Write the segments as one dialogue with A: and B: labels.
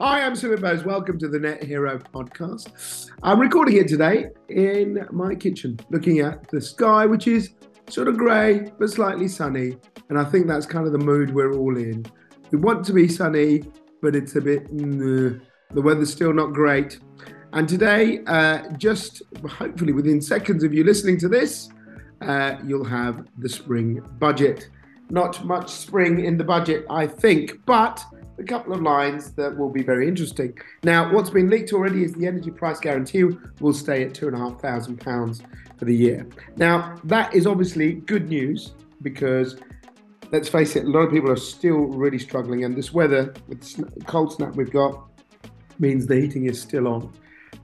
A: Hi, I'm Sumit Bose. Welcome to the Net Hero podcast. I'm recording it today in my kitchen, looking at the sky, which is sort of grey but slightly sunny. And I think that's kind of the mood we're all in. We want to be sunny, but it's a bit, mm, the weather's still not great. And today, uh, just hopefully within seconds of you listening to this, uh, you'll have the spring budget. Not much spring in the budget, I think, but a couple of lines that will be very interesting. Now, what's been leaked already is the energy price guarantee will stay at two and a half thousand pounds for the year. Now, that is obviously good news because let's face it, a lot of people are still really struggling, and this weather with cold snap we've got means the heating is still on.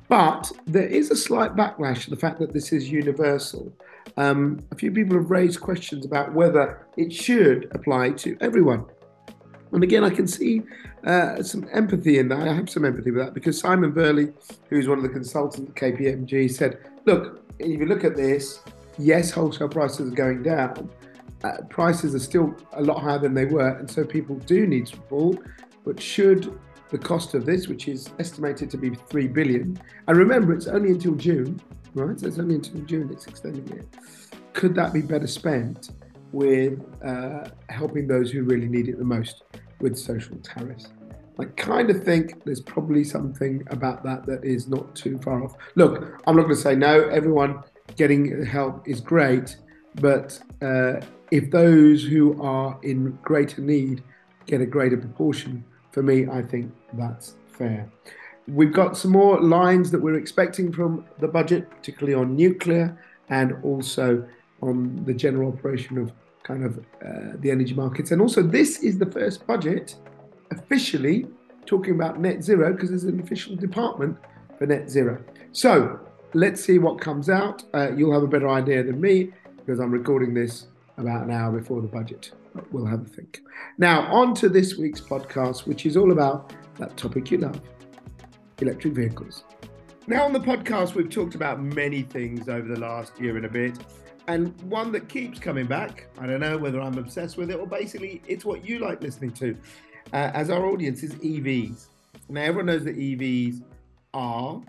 A: But there is a slight backlash to the fact that this is universal. Um, a few people have raised questions about whether it should apply to everyone. And again, I can see uh, some empathy in that. I have some empathy with that because Simon Virley, who's one of the consultants at KPMG, said, look, if you look at this, yes, wholesale prices are going down. Uh, prices are still a lot higher than they were, and so people do need to support. But should the cost of this, which is estimated to be three billion, and remember it's only until June, right? So it's only until June it's extending it. Could that be better spent with uh, helping those who really need it the most with social tariffs? I kind of think there's probably something about that that is not too far off. Look, I'm not going to say no. Everyone getting help is great, but uh, if those who are in greater need get a greater proportion, for me, I think that's fair. We've got some more lines that we're expecting from the budget, particularly on nuclear and also on the general operation of kind of uh, the energy markets. And also, this is the first budget officially talking about net zero because there's an official department for net zero. So let's see what comes out. Uh, you'll have a better idea than me because I'm recording this about an hour before the budget. We'll have a think. Now, on to this week's podcast, which is all about that topic you love electric vehicles. Now, on the podcast, we've talked about many things over the last year and a bit. And one that keeps coming back, I don't know whether I'm obsessed with it or basically it's what you like listening to, uh, as our audience is EVs. Now, everyone knows that EVs are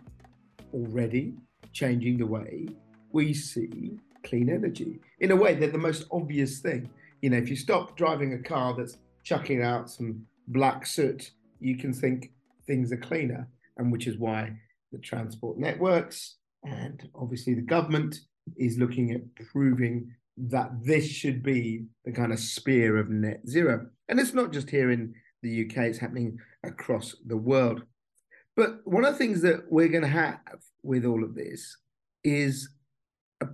A: already changing the way we see clean energy. In a way, they're the most obvious thing. You know, if you stop driving a car that's chucking out some black soot, you can think things are cleaner, and which is why the transport networks and obviously the government is looking at proving that this should be the kind of spear of net zero. And it's not just here in the UK, it's happening across the world. But one of the things that we're going to have with all of this is a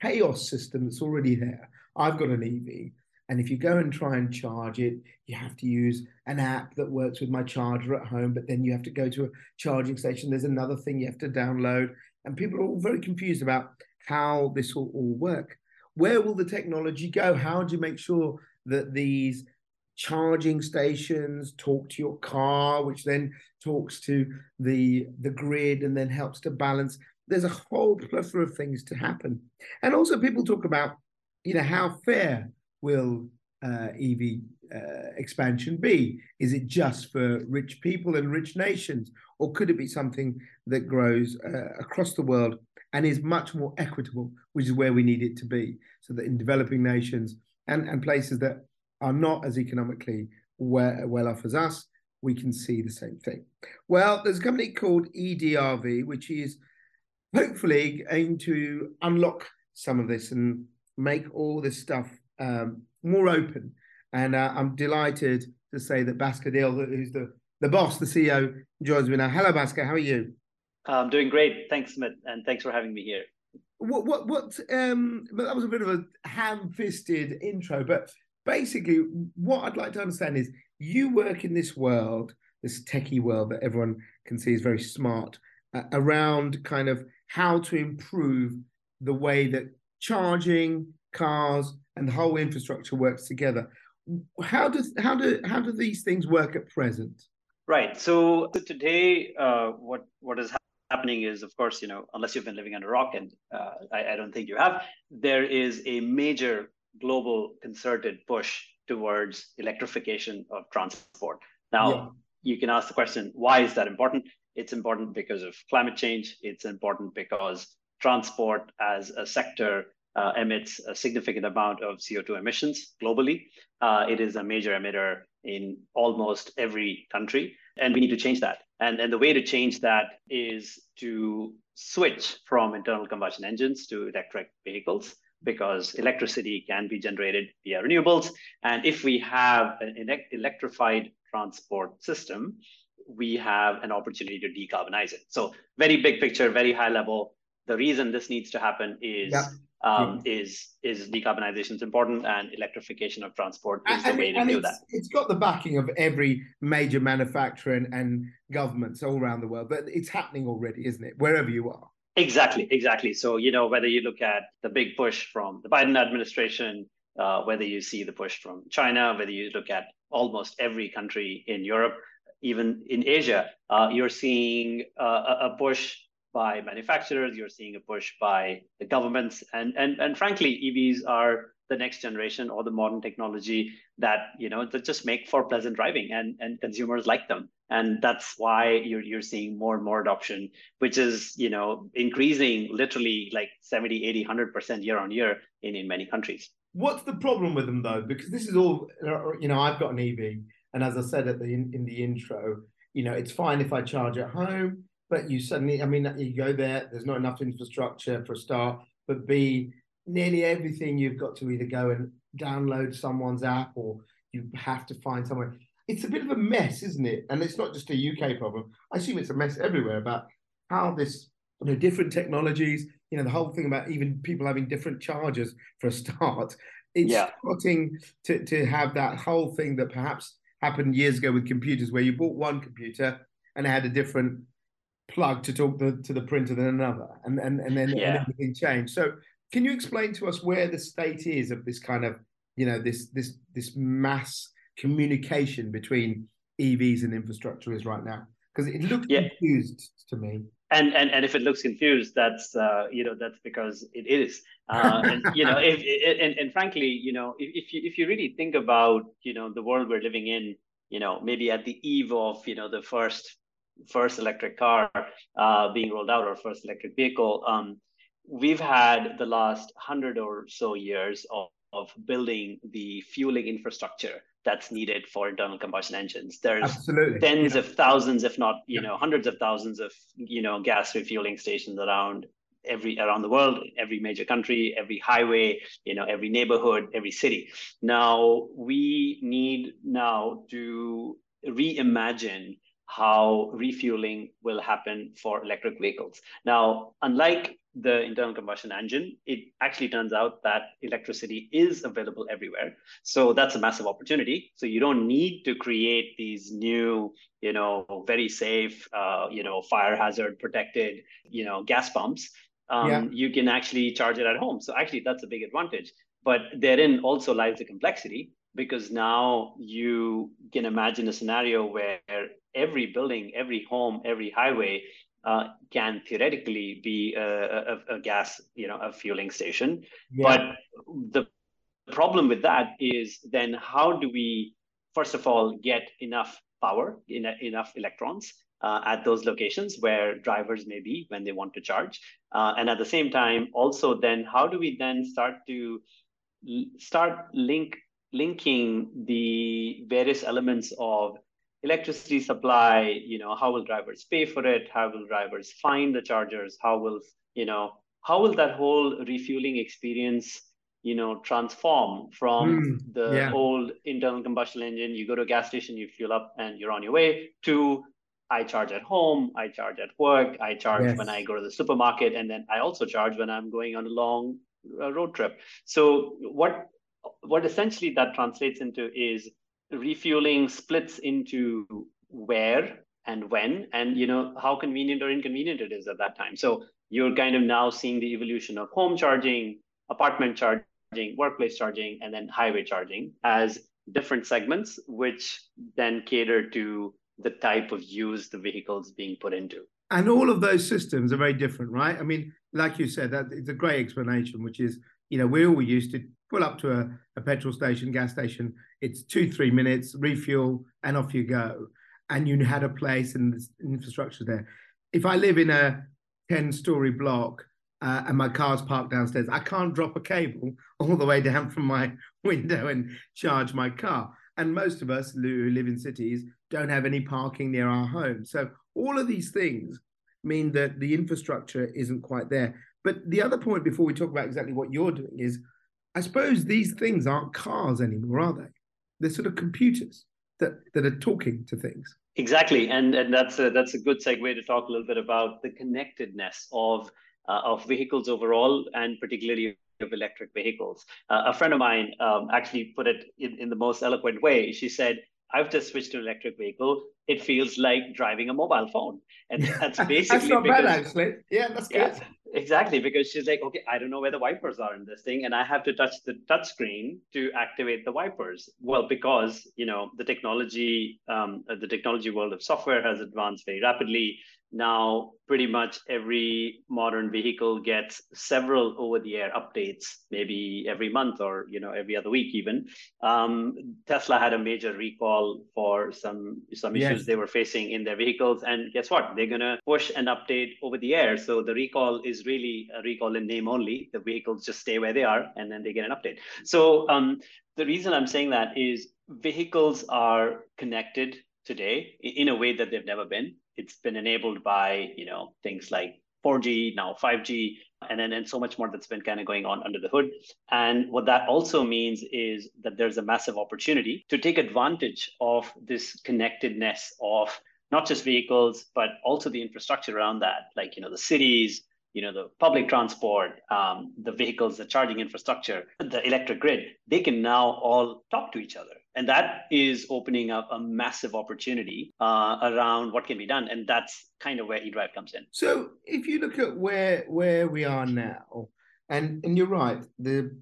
A: chaos system that's already there. I've got an EV, and if you go and try and charge it, you have to use an app that works with my charger at home, but then you have to go to a charging station. There's another thing you have to download. And people are all very confused about how this will all work. Where will the technology go? How do you make sure that these charging stations talk to your car, which then talks to the the grid and then helps to balance? There's a whole plethora of things to happen. And also people talk about, you know, how fair will uh, EV uh, expansion be? Is it just for rich people and rich nations, or could it be something that grows uh, across the world and is much more equitable, which is where we need it to be, so that in developing nations and, and places that are not as economically well, well off as us, we can see the same thing. Well, there's a company called EDRV, which is hopefully going to unlock some of this and make all this stuff um, more open. And uh, I'm delighted to say that Bhaskar Deol, who's the, the boss, the CEO, joins me now. Hello, Bhaskar. How are you?
B: I'm doing great. Thanks, Sumit, and thanks for having me here.
A: What what what? Um, that was a bit of a ham-fisted intro, but basically, what I'd like to understand is you work in this world, this techie world that everyone can see is very smart, uh, around kind of how to improve the way that charging cars and the whole infrastructure works together. How does how do how do these things work at present?
B: Right. So, today, uh, what what is happening is, of course, you know, unless you've been living under a rock, and uh, I, I don't think you have, there is a major global concerted push towards electrification of transport. Now, yeah. you can ask the question, why is that important? It's important because of climate change. It's important because transport as a sector uh, emits a significant amount of CO2 emissions globally. Uh, it is a major emitter in almost every country, and we need to change that. And, and the way to change that is to switch from internal combustion engines to electric vehicles because electricity can be generated via renewables. And if we have an electrified transport system, we have an opportunity to decarbonize it. So very big picture, very high level. The reason this needs to happen is yeah. Um, yeah. is is decarbonization is important and electrification of transport is and, the way to do that.
A: It's got the backing of every major manufacturer and, and governments all around the world, but it's happening already, isn't it? Wherever you are.
B: Exactly, exactly. So, you know, whether you look at the big push from the Biden administration, uh, whether you see the push from China, whether you look at almost every country in Europe, even in Asia, uh, you're seeing uh, a push by manufacturers, you're seeing a push by the governments, and and and frankly, EVs are the next generation or the modern technology that you know that just make for pleasant driving and and consumers like them. And that's why you're you're seeing more and more adoption which is you know increasing literally like 70 80 100% year on year in in many countries.
A: What's the problem with them though? Because this is all you know i've got an ev and as i said at the in, in the intro you know it's fine if i charge at home but you suddenly i mean you go there there's not enough infrastructure for a start but b nearly everything you've got to either go and download someone's app or you have to find somewhere. It's a bit of a mess, isn't it? And it's not just a UK problem. I assume it's a mess everywhere about how this, you know, different technologies, you know, the whole thing about even people having different chargers for a start. It's yeah. starting to, to have that whole thing that perhaps happened years ago with computers where you bought one computer and it had a different plug to talk the, to the printer than another and and, and then yeah. and everything changed so can you explain to us where the state is of this kind of, you know, this this this mass communication between EVs and infrastructure is right now? Because it looks yeah. confused to me.
B: And, and and if it looks confused, that's uh, you know that's because it is. Uh, and you know, if and, and frankly, you know, if, if you if you really think about you know the world we're living in, you know, maybe at the eve of you know the first first electric car uh, being rolled out or first electric vehicle, um, we've had the last hundred or so years of, of building the fueling infrastructure that's needed for internal combustion engines. There's Absolutely. tens yeah. of thousands, if not you yeah. know hundreds of thousands of you know gas refueling stations around every around the world, every major country, every highway, you know, every neighborhood, every city. Now we need now to reimagine how refueling will happen for electric vehicles. Now, unlike the internal combustion engine, it actually turns out that electricity is available everywhere. So that's a massive opportunity. So you don't need to create these new, you know, very safe, uh, you know, fire hazard protected, you know, gas pumps. Um, yeah. You can actually charge it at home. So actually, that's a big advantage. But therein also lies the complexity because now you can imagine a scenario where every building, every home, every highway uh, can theoretically be a, a, a, gas, you know, a fueling station. Yeah. But the problem with that is then how do we, first of all, get enough power, in, enough electrons uh, at those locations where drivers may be when they want to charge, uh, and at the same time, also then how do we then start to start link linking the various elements of electricity supply you know how will drivers pay for it how will drivers find the chargers how will you know how will that whole refueling experience you know transform from mm, the yeah. old internal combustion engine you go to a gas station you fuel up and you're on your way to i charge at home i charge at work i charge yes. when i go to the supermarket and then i also charge when i'm going on a long uh, road trip so what what essentially that translates into is refueling splits into where and when and you know how convenient or inconvenient it is at that time. So you're kind of now seeing the evolution of home charging apartment charging workplace charging and then highway charging as different segments which then cater to the type of use the vehicles being put into.
A: And all of those systems are very different right? I mean like you said that it's a great explanation which is you know we're all used to pull up to a, a petrol station, gas station. It's two, three minutes, refuel, and off you go. and you had a place and the infrastructure there. If I live in a 10 story block uh, and my car's parked downstairs, I can't drop a cable all the way down from my window and charge my car. And most of us who live in cities don't have any parking near our home. So all of these things mean that the infrastructure isn't quite there. But the other point before we talk about exactly what you're doing is I suppose these things aren't cars anymore, are they? They're sort of computers that, that are talking to things.
B: Exactly, and and that's a, that's a good segue to talk a little bit about the connectedness of uh, of vehicles overall, and particularly of electric vehicles. Uh, a friend of mine um, actually put it in, in the most eloquent way. She said, I've just switched to an electric vehicle. It feels like driving a mobile phone. And that's basically
A: that's not
B: because,
A: bad actually. Yeah, that's good. Yeah,
B: exactly. Because she's like, okay, I don't know where the wipers are in this thing, and I have to touch the touch screen to activate the wipers. Well, because you know the technology, um, the technology world of software has advanced very rapidly now pretty much every modern vehicle gets several over-the-air updates maybe every month or you know every other week even. Um, tesla had a major recall for some some yes. issues they were facing in their vehicles and guess what? They're going to push an update over the air. So the recall is really a recall in name only. The vehicles just stay where they are and then they get an update. So um, the reason i'm saying that is vehicles are connected today in a way that they've never been it's been enabled by you know things like 4G now 5G and then and so much more that's been kind of going on under the hood. And what that also means is that there's a massive opportunity to take advantage of this connectedness of not just vehicles but also the infrastructure around that like you know the cities you know the public transport um, the vehicles the charging infrastructure the electric grid they can now all talk to each other. And that is opening up a massive opportunity uh, around what can be done. And that's kind of where eDRV comes in.
A: So if you look at where where we are now and and you're right the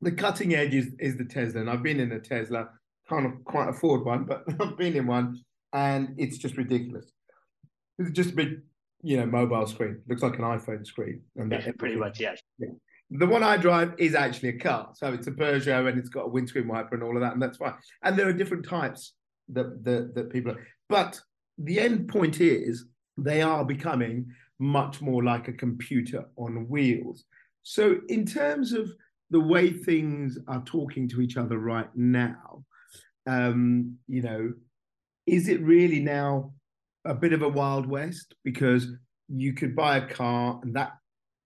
A: the cutting edge is, is the tesla. And i've been in a tesla can't quite afford one but i've been in one and it's just ridiculous. It's just a big you know mobile screen looks like an iphone screen and
B: that pretty much yes
A: yeah. The one I drive is actually a car, so it's a Peugeot and it's got a windscreen wiper and all of that, and that's fine. And there are different types that that, that people are. But the end point is they are becoming much more like a computer on wheels. So in terms of the way things are talking to each other right now, um, you know, is it really now a bit of a wild west because you could buy a car and that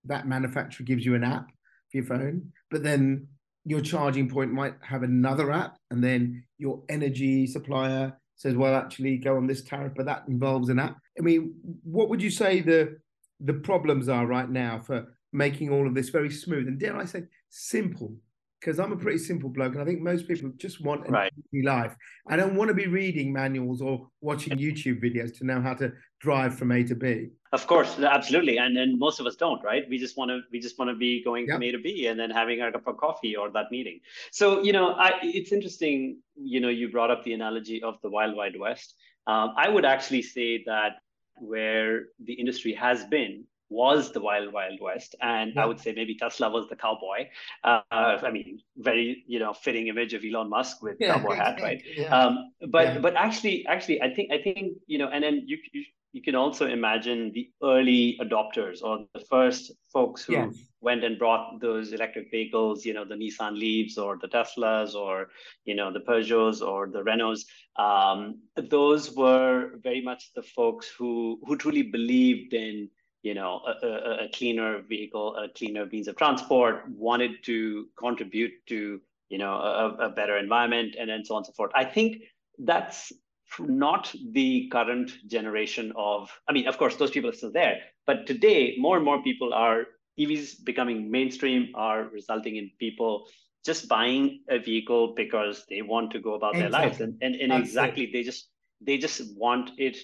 A: that manufacturer gives you an app for your phone, but then your charging point might have another app, and then your energy supplier says, "Well, actually, go on this tariff," but that involves an app. I mean, what would you say the the problems are right now for making all of this very smooth and dare I say simple because I'm a pretty simple bloke, and I think most people just want a right. easy life. I don't want to be reading manuals or watching YouTube videos to know how to drive from A to B.
B: Of course, absolutely, and and most of us don't, right? We just want to we just want to be going yep. from A to B and then having a cup of coffee or that meeting. So you know, I, it's interesting. You know, you brought up the analogy of the wild wild west. Um, I would actually say that where the industry has been was the wild wild west and yeah. i would say maybe tesla was the cowboy uh, i mean very you know fitting image of elon musk with yeah, cowboy hat right yeah. um, but but actually actually i think i think you know and then you, you you can also imagine the early adopters or the first folks who yes. went and brought those electric vehicles, you know, the Nissan Leafs or the Teslas or, you know, the Peugeots or the Renaults. Um, those were very much the folks who who truly believed in you know, a, a, a, cleaner vehicle, a cleaner means of transport, wanted to contribute to, you know, a, a better environment and then so on and so forth. I think that's not the current generation of, I mean, of course, those people are still there, but today more and more people are, EVs becoming mainstream are resulting in people just buying a vehicle because they want to go about exactly. their lives. And, and, and exactly, they just, they just want it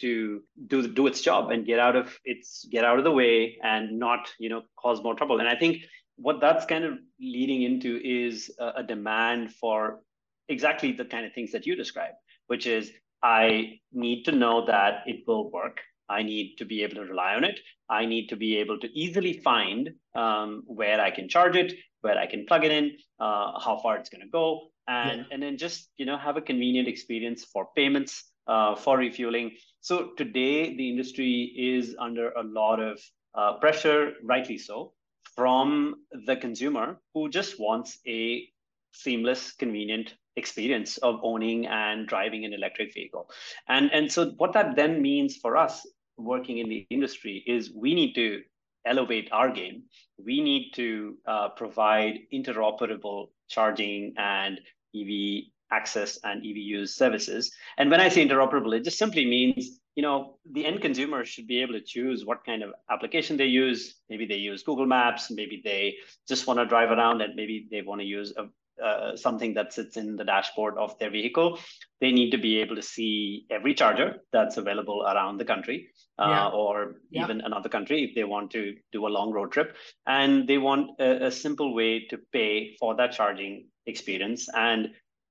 B: to do do its job and get out of its get out of the way and not you know cause more trouble and i think what that's kind of leading into is a, a demand for exactly the kind of things that you describe which is i need to know that it will work i need to be able to rely on it i need to be able to easily find um, where i can charge it where i can plug it in uh, how far it's going to go and yeah. and then just you know have a convenient experience for payments uh, for refueling. So today, the industry is under a lot of uh, pressure, rightly so, from the consumer who just wants a seamless, convenient experience of owning and driving an electric vehicle. And, and so what that then means for us working in the industry is we need to elevate our game. We need to uh, provide interoperable charging and EV access and EV use services. And when I say interoperable, it just simply means you know the end consumer should be able to choose what kind of application they use. Maybe they use Google Maps. Maybe they just want to drive around, and maybe they want to use a, uh, something that sits in the dashboard of their vehicle. They need to be able to see every charger that's available around the country. Uh, yeah. or yeah. even another country if they want to do a long road trip. And they want a, a, simple way to pay for that charging experience and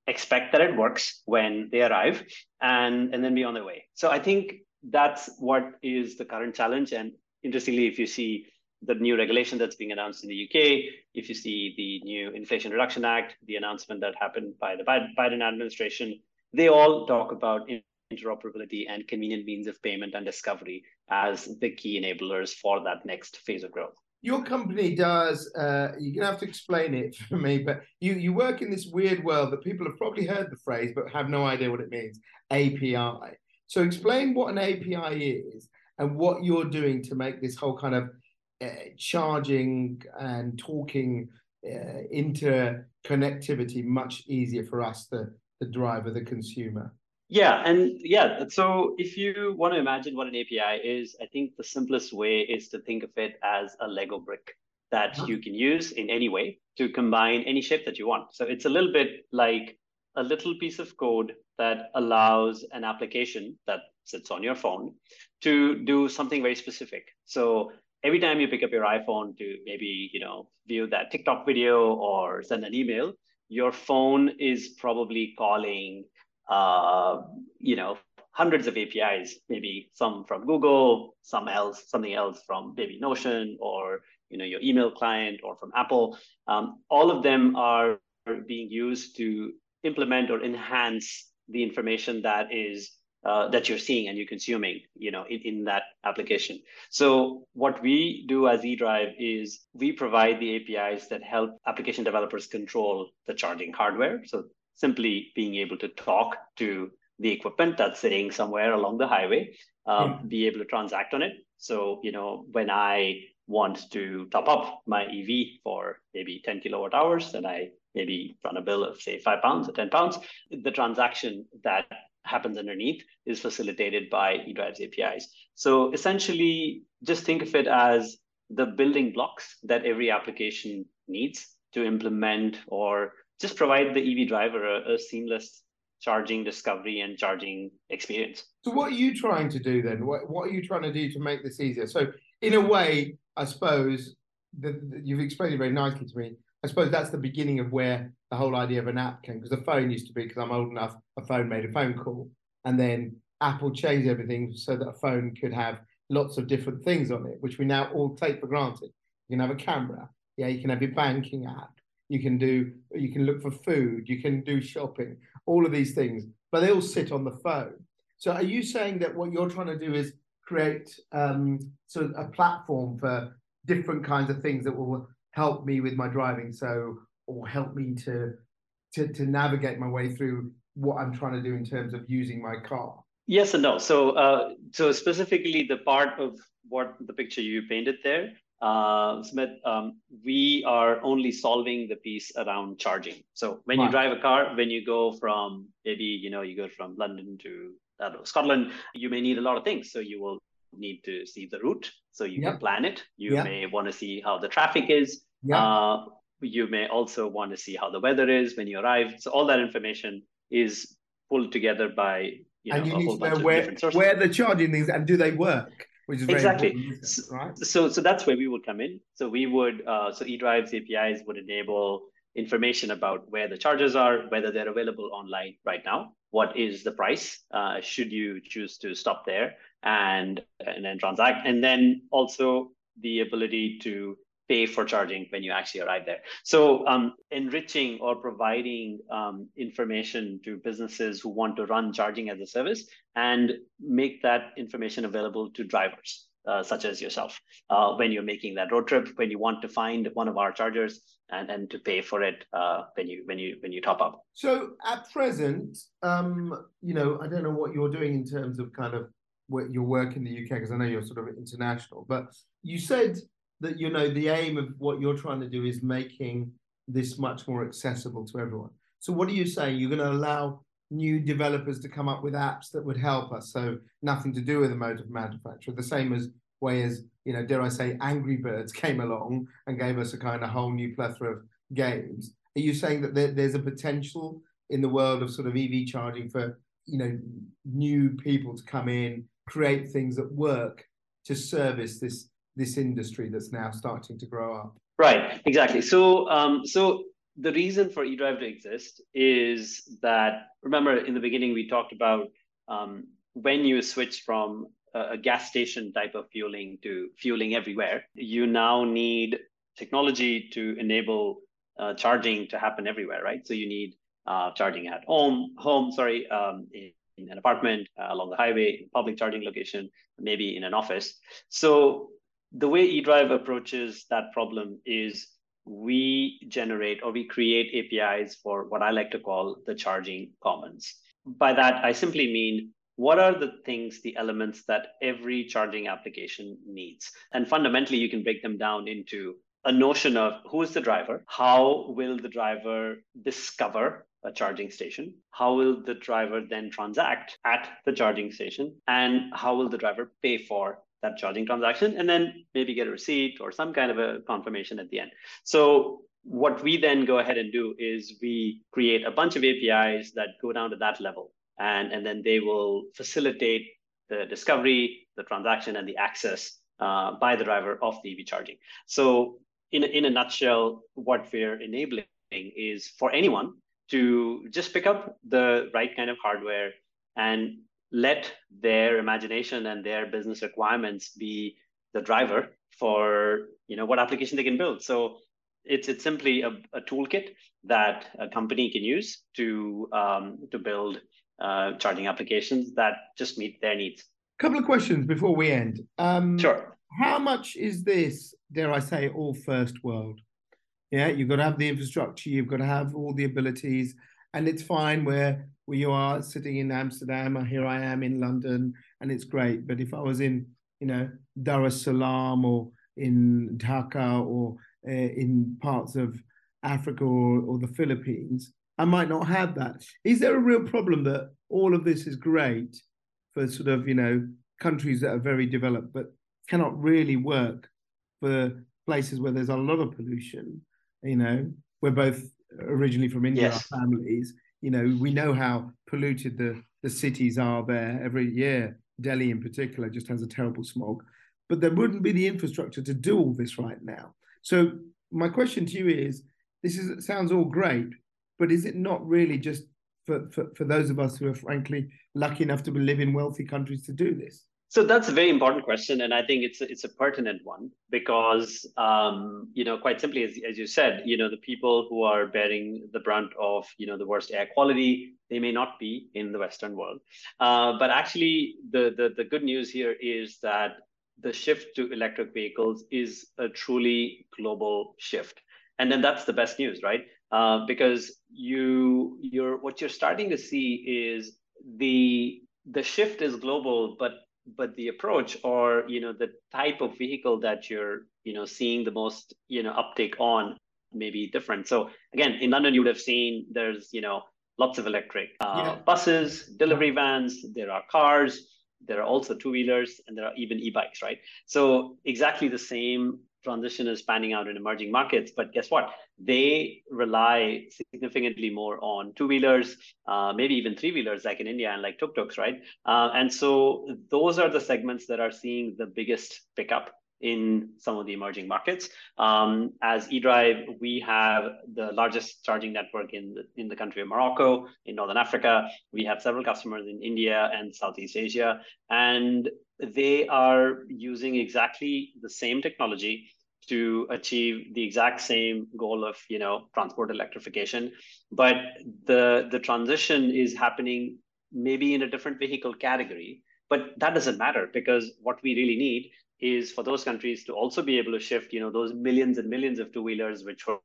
B: expect that it works when they arrive and, and then be on their way. So I think that's what is the current challenge. And interestingly, if you see the new regulation that's being announced in the UK, if you see the new Inflation Reduction Act, the announcement that happened by the Biden administration, they all talk about interoperability and convenient means of payment and discovery as the key enablers for that next phase of growth
A: your company does uh, you're gonna have to explain it for me but you you work in this weird world that people have probably heard the phrase but have no idea what it means api so explain what an api is and what you're doing to make this whole kind of uh, charging and talking uh, interconnectivity much easier for us the the driver the consumer
B: yeah, and yeah, so if you want to imagine what an API is, I think the simplest way is to think of it as a Lego brick that uh-huh. you can use in any way to combine any shape that you want. So it's a little bit like a little piece of code that allows an application that sits on your phone to do something very specific. So every time you pick up your iPhone to maybe, you know, view that TikTok video or send an email, your phone is probably calling uh, you know, hundreds of APIs, maybe some from Google, some else, something else from maybe Notion or you know your email client or from Apple. Um, all of them are being used to implement or enhance the information that is uh, that you're seeing and you're consuming, you know, in, in that application. So what we do as eDRV is we provide the APIs that help application developers control the charging hardware. So simply being able to talk to the equipment that's sitting somewhere along the highway, um, mm. be able to transact on it. So, you know, when I want to top up my EV for maybe 10 kilowatt hours, and I maybe run a bill of say five pounds or 10 pounds, the transaction that happens underneath is facilitated by eDRV's APIs. So essentially, just think of it as the building blocks that every application needs to implement or just provide the EV driver a, a seamless charging discovery and charging experience.
A: So, what are you trying to do then? What, what are you trying to do to make this easier? So, in a way, I suppose that you've explained it very nicely to me. I suppose that's the beginning of where the whole idea of an app came because the phone used to be, because I'm old enough, a phone made a phone call. And then Apple changed everything so that a phone could have lots of different things on it, which we now all take for granted. You can have a camera, yeah, you can have your banking app, you can do you can look for food you can do shopping all of these things but they all sit on the phone. So are you saying that what you're trying to do is create um, sort of a platform for different kinds of things that will help me with my driving so or help me to to, to navigate my way through what i'm trying to do in terms of using my car?
B: Yes and no. So uh, so specifically the part of what the picture you painted there uh, Sumit, um, we are only solving the piece around charging. So when wow. you drive a car, when you go from maybe you know you go from London to know, Scotland, you may need a lot of things. So you will need to see the route, so you yep. can plan it. You yep. may want to see how the traffic is. Yep. Uh, you may also want to see how the weather is when you arrive. So all that information is pulled together by you know,
A: and you need to know where, where the charging things and do they work? Which is
B: exactly right. So, so that's where we would come in. So we would, uh, so eDRV's APIs would enable information about where the charges are, whether they're available online right now, what is the price, uh, should you choose to stop there and and then transact, and then also the ability to pay for charging when you actually arrive there. So, um, enriching or providing um, information to businesses who want to run charging as a service and make that information available to drivers. Uh, such as yourself, uh, when you're making that road trip, when you want to find one of our chargers and, and to pay for it uh, when you when you when you top up.
A: So at present, um, you know, I don't know what you're doing in terms of kind of what your work in the UK because I know you're sort of international, but you said that you know the aim of what you're trying to do is making this much more accessible to everyone. So what are you saying? You're going to allow new developers to come up with apps that would help us. So nothing to do with the mode of manufacture. The same as way as you know, dare I say, Angry Birds came along and gave us a kind of whole new plethora of games. Are you saying that there, there's a potential in the world of sort of EV charging for you know new people to come in, create things that work to service this this industry that's now starting to grow up.
B: Right, exactly. So, um, so the reason for eDRV to exist is that remember in the beginning we talked about um, when you switch from a, a, gas station type of fueling to fueling everywhere, you now need technology to enable uh, charging to happen everywhere, right? So you need uh, charging at home, home, sorry, um, in, in, an apartment, uh, along the highway, public charging location, maybe in an office. So the way eDRV approaches that problem is we generate or we create APIs for what I like to call the charging commons. By that, I simply mean what are the things, the elements that every charging application needs? And fundamentally, you can break them down into a notion of who is the driver, how will the driver discover a charging station, how will the driver then transact at the charging station, and how will the driver pay for that charging transaction and then maybe get a receipt or some kind of a confirmation at the end. So what we then go ahead and do is we create a bunch of APIs that go down to that level and, and then they will facilitate the discovery, the transaction, and the access uh, by the driver of the EV charging. So in in a nutshell, what we're enabling is for anyone to just pick up the right kind of hardware and let their imagination and their business requirements be the driver for you know what application they can build. So it's it's simply a, a toolkit that a company can use to um, to build uh, charging applications that just meet their needs.
A: A couple of questions before we end.
B: Um, sure.
A: how much is this dare i say all first world? Yeah you've got to have the infrastructure you've got to have all the abilities and it's fine where where you are sitting in Amsterdam, or here I am in London, and it's great. But if I was in, you know, Dar es Salaam or in Dhaka or uh, in parts of Africa or, or the Philippines, I might not have that. Is there a real problem that all of this is great for sort of, you know, countries that are very developed, but cannot really work for places where there's a lot of pollution? You know, we're both originally from India, yes. our families you know, we know how polluted the, the cities are there every year. Delhi, in particular, just has a terrible smog. But there wouldn't be the infrastructure to do all this right now. So my question to you is: This is sounds all great, but is it not really just for, for, for those of us who are frankly lucky enough to live in wealthy countries to do this?
B: So that's a very important question, and I think it's a, it's a pertinent one because um, you know quite simply, as, as you said, you know the people who are bearing the brunt of you know the worst air quality, they may not be in the Western world, uh, but actually the, the the good news here is that the shift to electric vehicles is a truly global shift, and then that's the best news, right? Uh, because you you're what you're starting to see is the the shift is global, but but the approach or you know the type of vehicle that you're you know seeing the most you know uptake on may be different. So again in london you would have seen there's you know lots of electric uh, yeah. buses delivery vans there are cars there are also two wheelers and there are even e-bikes right? So exactly the same transition is panning out in emerging markets. But guess what? They rely significantly more on two wheelers, uh, maybe even three wheelers, like in India and like tuk tuks, right? Uh, and so those are the segments that are seeing the biggest pickup in some of the emerging markets. Um, as eDRV, we have the largest charging network in the, in the country of Morocco, in Northern Africa. We have several customers in India and Southeast Asia, and they are using exactly the same technology to achieve the exact same goal of you know transport electrification but the the transition is happening maybe in a different vehicle category but that doesn't matter because what we really need is for those countries to also be able to shift you know those millions and millions of two wheelers which were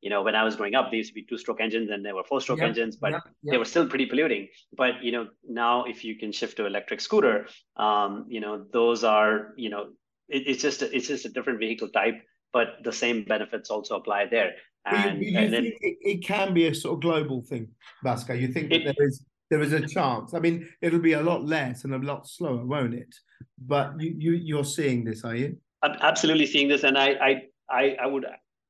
B: you know when i was growing up they used to be two stroke engines and they were four stroke yep, engines but yep, yep. they were still pretty polluting but you know now if you can shift to electric scooter um, you know those are you know it, it's just a, it's just a different vehicle type, but the same benefits also apply there.
A: And, you, you and then, it, it, can be a sort of global thing, Bhaskar. You think that there is there is a chance. I mean, it'll be a lot less and a lot slower, won't it? But you, you you're seeing this, are you?
B: I'm absolutely seeing this, and I I I, would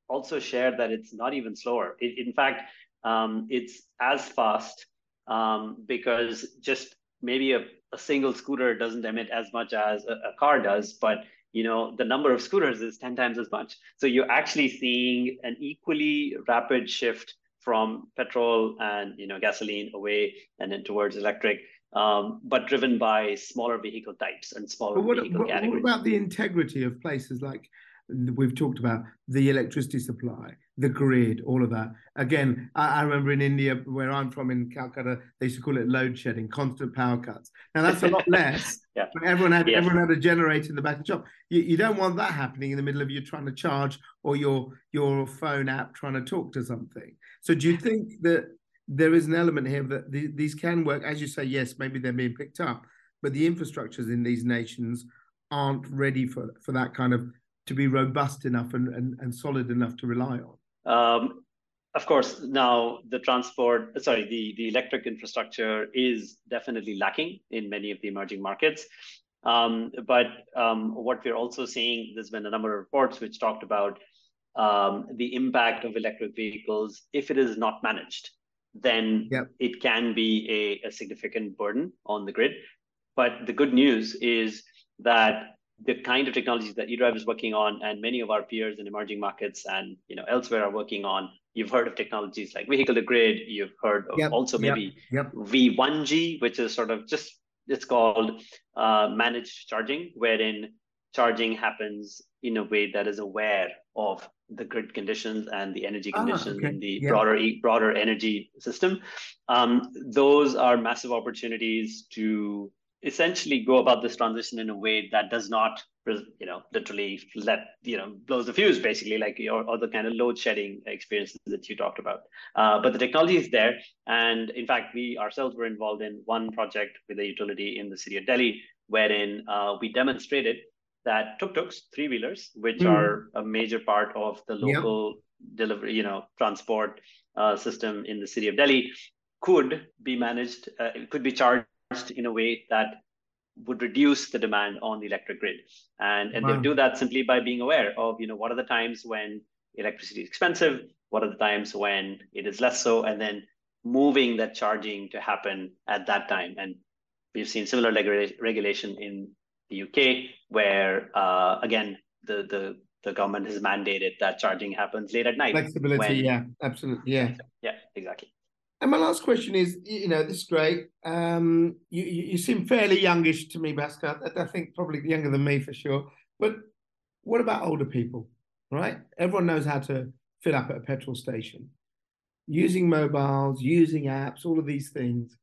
B: also share that it's not even slower. It, in fact, um, it's as fast um, because just maybe a, a single scooter doesn't emit as much as a, a car does, but you know the number of scooters is 10 times as much so you're actually seeing an equally rapid shift from petrol and you know gasoline away and then towards electric um, but driven by smaller vehicle types and smaller what, vehicle
A: what,
B: categories.
A: What about the integrity of places like we've talked about the electricity supply, the grid, all of that. Again, I, I, remember in India, where I'm from in Calcutta, they used to call it load shedding, constant power cuts. Now that's a lot less. yeah. Everyone had yes. everyone had a generator in the back of the shop. You, you don't want that happening in the middle of you trying to charge or your your phone app trying to talk to something. So do you think that there is an element here that the, these can work? As you say, yes, maybe they're being picked up, but the infrastructures in these nations aren't ready for for that kind of to be robust enough and, and, and solid enough to rely on?
B: Um, of course, now the transport, sorry, the, the electric infrastructure is definitely lacking in many of the emerging markets. Um, but um, what we're also seeing, there's been a number of reports which talked about um, the impact of electric vehicles if it is not managed. Then yep. it can be a, a significant burden on the grid. But the good news is that the kind of technologies that eDRV is working on and many of our peers in emerging markets and you know elsewhere are working on you've heard of technologies like vehicle to grid you've heard of yep, also maybe yep, yep. v1g which is sort of just it's called uh, managed charging wherein charging happens in a way that is aware of the grid conditions and the energy ah, conditions okay. in the broader broader energy system um, those are massive opportunities to essentially go about this transition in a way that does not you know literally let you know blows the fuse basically like or, or the kind of load shedding experiences that you talked about uh, but the technology is there and in fact we ourselves were involved in one project with a utility in the city of delhi wherein uh, we demonstrated that tuk-tuks three wheelers which mm. are a major part of the local yep. delivery you know transport uh, system in the city of delhi could be managed uh, could be charged in a way that would reduce the demand on the electric grid. And, and wow. they do that simply by being aware of, you know, what are the times when electricity is expensive, what are the times when it is less so, and then moving that charging to happen at that time. And we've seen similar leg- regulation in the UK, where uh, again the the the government has mandated that charging happens late at night.
A: Flexibility, when, yeah, absolutely, yeah,
B: yeah, exactly.
A: And my last question is, you know, this is great. Um, you, you seem fairly youngish to me, Bhaskar. I think probably younger than me for sure. But what about older people, right? Everyone knows how to fill up at a petrol station. Using mobiles, using apps, all of these things.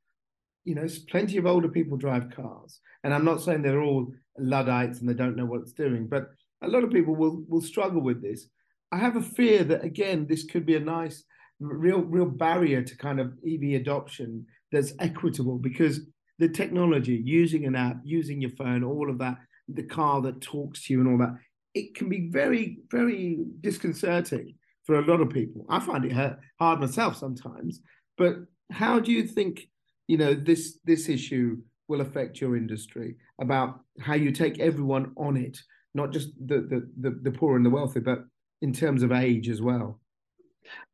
A: You know, plenty of older people drive cars. And I'm not saying they're all Luddites and they don't know what it's doing, but a lot of people will will struggle with this. I have a fear that again, this could be a nice real real barrier to kind of EV adoption that's equitable because the technology, using an app, using your phone, all of that, the car that talks to you and all that, it can be very, very disconcerting for a lot of people. I find it hard myself sometimes. But how do you think, you know, this this issue will affect your industry about how you take everyone on it, not just the the the, the poor and the wealthy, but in terms of age as well?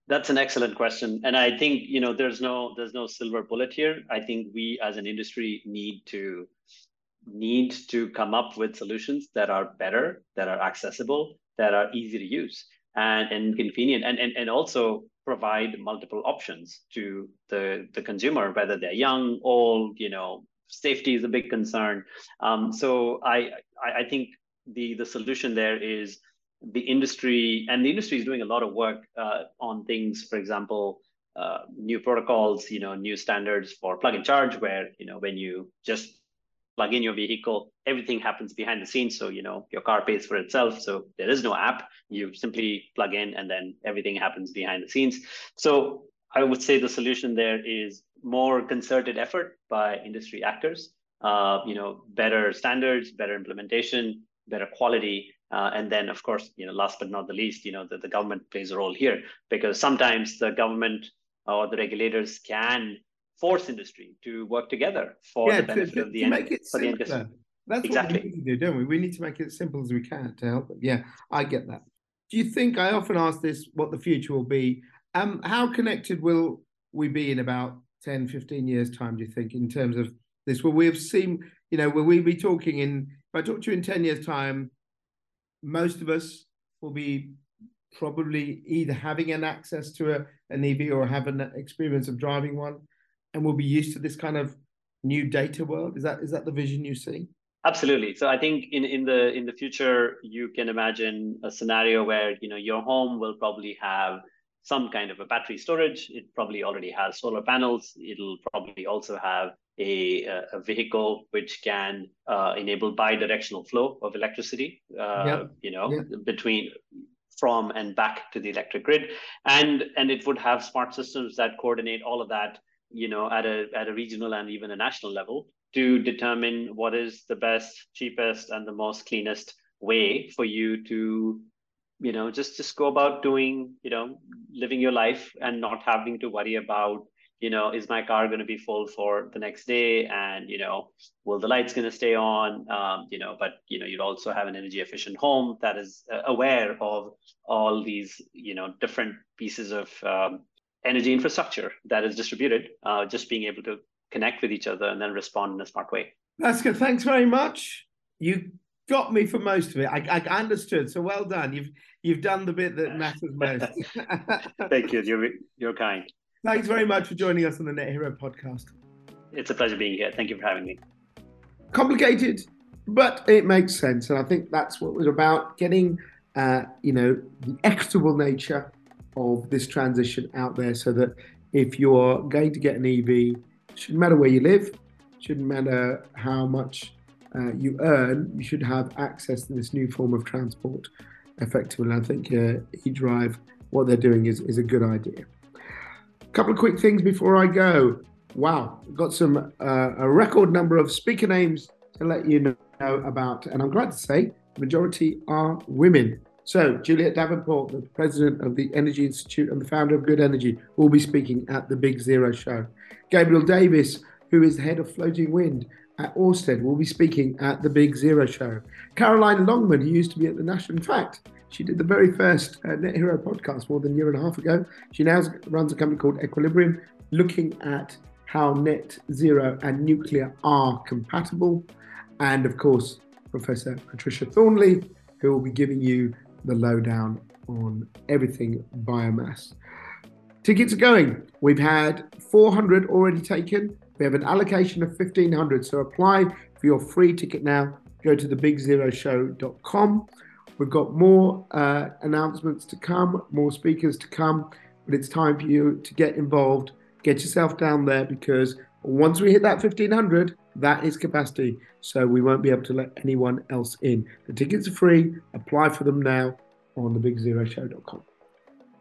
B: That's an excellent question, and I think you know there's no there's no silver bullet here. I think we as an industry need to need to come up with solutions that are better, that are accessible, that are easy to use, and and convenient, and and and also provide multiple options to the the consumer, whether they're young, old, you know, safety is a big concern. Um, so I, I I think the the solution there is the industry and the industry is doing a lot of work uh, on things for example uh, new protocols you know new standards for plug and charge where you know when you just plug in your vehicle everything happens behind the scenes. So you know your car pays for itself. So there is no app. You simply plug in and then everything happens behind the scenes. So i would say the solution there is more concerted effort by industry actors uh, you know better standards better implementation better quality uh, and then, of course, you know, last but not the least, you know, the, the government plays a role here because sometimes the government or the regulators can force industry to work together for yeah, the benefit to, to, of the
A: end. For the end That's exactly. what we need to do, don't we? We need to make it as simple as we can to help them. Yeah, I get that. Do you think I often ask this what the future will be? Um, how connected will we be in about 10, 15 years' time, do you think, in terms of this? Will we have seen, you know, will we be talking in, if I talk to you in 10 years' time, most of us will be probably either having an access to a, an EV or have an experience of driving one, and we'll be used to this kind of new data world. Is that is that the vision you see?
B: Absolutely. So I think in, in the in the future, you can imagine a scenario where you know your home will probably have some kind of a battery storage. It probably already has solar panels. It'll probably also have a, a vehicle which can uh, enable bi-directional flow of electricity, uh, yep. you know, yep. between from and back to the electric grid, and and it would have smart systems that coordinate all of that, you know, at a at a regional and even a national level to determine what is the best, cheapest, and the most cleanest way for you to you know just just go about doing you know living your life and not having to worry about you know is my car going to be full for the next day? And you know will the lights going to stay on? Um, you know but you know you'd also have an energy efficient home that is uh, aware of all these you know different pieces of um, energy infrastructure that is distributed uh, just being able to connect with each other and then respond in a smart way.
A: That's good. Thanks very much. You got me for most of it i, I understood so well done you've you've done the bit that matters most
B: thank you you're, you're kind
A: Thanks very much for joining us on the Net Hero podcast.
B: It's a pleasure being here. Thank you for having me.
A: Complicated, but it makes sense. And I think that's what we're about getting, uh, you know, the equitable nature of this transition out there so that if you're going to get an EV, shouldn't matter where you live, shouldn't matter how much uh, you earn, you should have access to this new form of transport effectively. I think uh, eDRV, what they're doing is, is a good idea A couple of quick things before I go. Wow, got some uh, a record number of speaker names to let you know about, and I'm glad to say the majority are women. So, Juliet Davenport, the president of the Energy Institute and the founder of Good Energy, will be speaking at the Big Zero Show. Gabriel Davis, who is the head of Floating Wind at Ørsted, will be speaking at the Big Zero Show. Caroline Longman, who used to be at the National, in fact, she did the very first uh, Net Hero podcast more than a year and a half ago. She now runs a company called Equilibrium, looking at how net zero and nuclear are compatible. And of course, Professor Patricia Thornley, who will be giving you the lowdown on everything biomass. Tickets are going. We've had 400 already taken. We have an allocation of 1500. So apply for your free ticket now. Go to thebigzeroshow.com. We've got more uh, announcements to come, more speakers to come, but it's time for you to get involved, get yourself down there because once we hit that 1500, that is capacity. So we won't be able to let anyone else in. The tickets are free. Apply for them now on thebigzeroshow.com.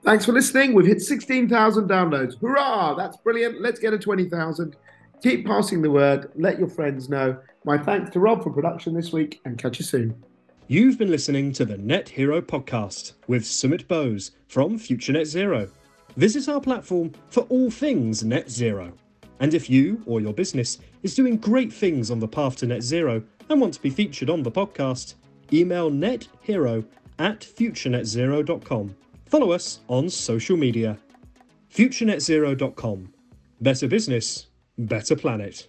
A: Thanks for listening. We've hit 16,000 downloads. Hurrah! That's brilliant. Let's get to 20,000. Keep passing the word. Let your friends know. My thanks to Rob for production this week and catch you soon.
C: You've been listening to the Net Hero podcast with Sumit Bose from Future Net Zero. Visit our platform for all things net zero. And if you or your business is doing great things on the path to net zero and want to be featured on the podcast, email nethero at futurenetzero.com. Follow us on social media. futurenetzero.com. Better business, better planet.